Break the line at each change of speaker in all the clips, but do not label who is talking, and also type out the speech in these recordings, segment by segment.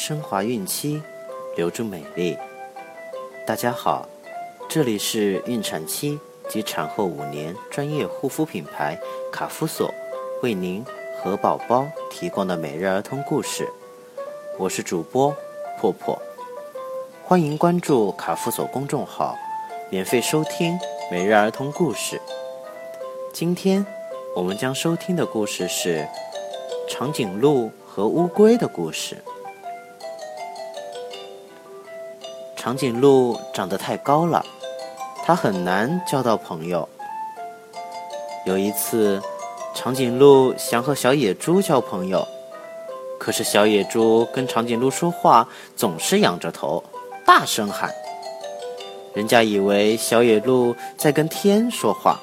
升华孕期，留住美丽。大家好，这里是孕产期及产后五年专业护肤品牌卡夫索为您和宝宝提供的每日儿童故事。我是主播破破，欢迎关注卡夫索公众号，免费收听每日儿童故事。今天我们将收听的故事是长颈鹿和乌龟的故事。长颈鹿长得太高了，它很难交到朋友。有一次，长颈鹿想和小野猪交朋友，可是小野猪跟长颈鹿说话总是仰着头，大声喊，人家以为小野鹿在跟天说话，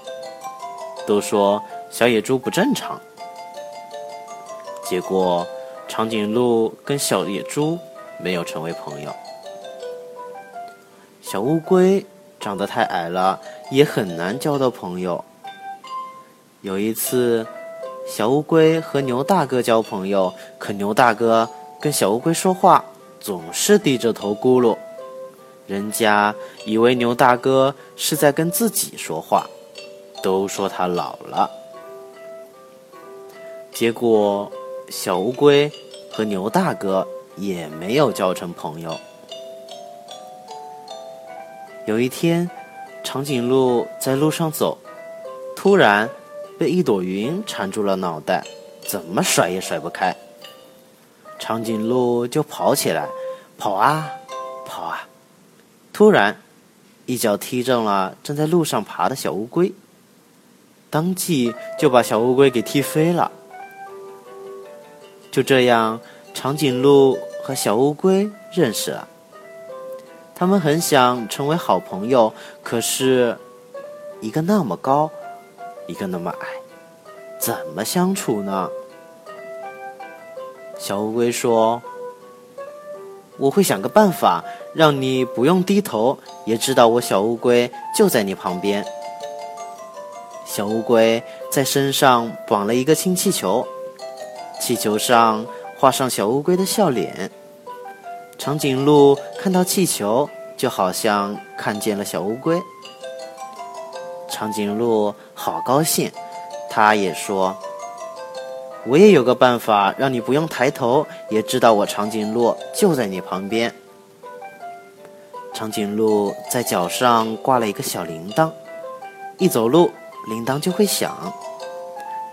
都说小野猪不正常。结果，长颈鹿跟小野猪没有成为朋友。小乌龟长得太矮了，也很难交到朋友。有一次，小乌龟和牛大哥交朋友，可牛大哥跟小乌龟说话总是低着头咕噜，人家以为牛大哥是在跟自己说话，都说他老了。结果，小乌龟和牛大哥也没有交成朋友。有一天，长颈鹿在路上走，突然被一朵云缠住了脑袋，怎么甩也甩不开。长颈鹿就跑起来，跑啊跑啊，突然一脚踢中了正在路上爬的小乌龟，当即就把小乌龟给踢飞了。就这样，长颈鹿和小乌龟认识了。他们很想成为好朋友，可是，一个那么高，一个那么矮，怎么相处呢？小乌龟说：“我会想个办法，让你不用低头，也知道我小乌龟就在你旁边。”小乌龟在身上绑了一个氢气球，气球上画上小乌龟的笑脸。长颈鹿看到气球，就好像看见了小乌龟。长颈鹿好高兴，他也说：“我也有个办法，让你不用抬头，也知道我长颈鹿就在你旁边。”长颈鹿在脚上挂了一个小铃铛，一走路铃铛就会响，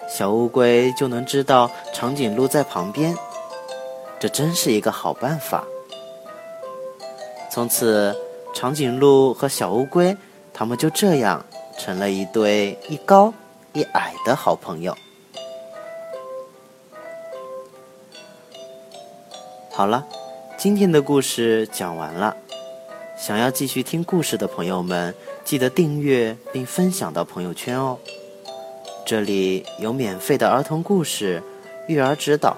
小乌龟就能知道长颈鹿在旁边。这真是一个好办法。从此，长颈鹿和小乌龟，他们就这样成了一对一高一矮的好朋友。好了，今天的故事讲完了。想要继续听故事的朋友们，记得订阅并分享到朋友圈哦。这里有免费的儿童故事、育儿指导、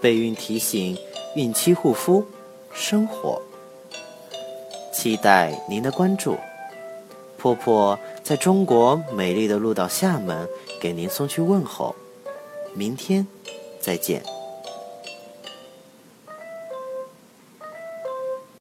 备孕提醒、孕期护肤、生活。期待您的关注，婆婆在中国美丽的鹭岛厦门给您送去问候，明天再见。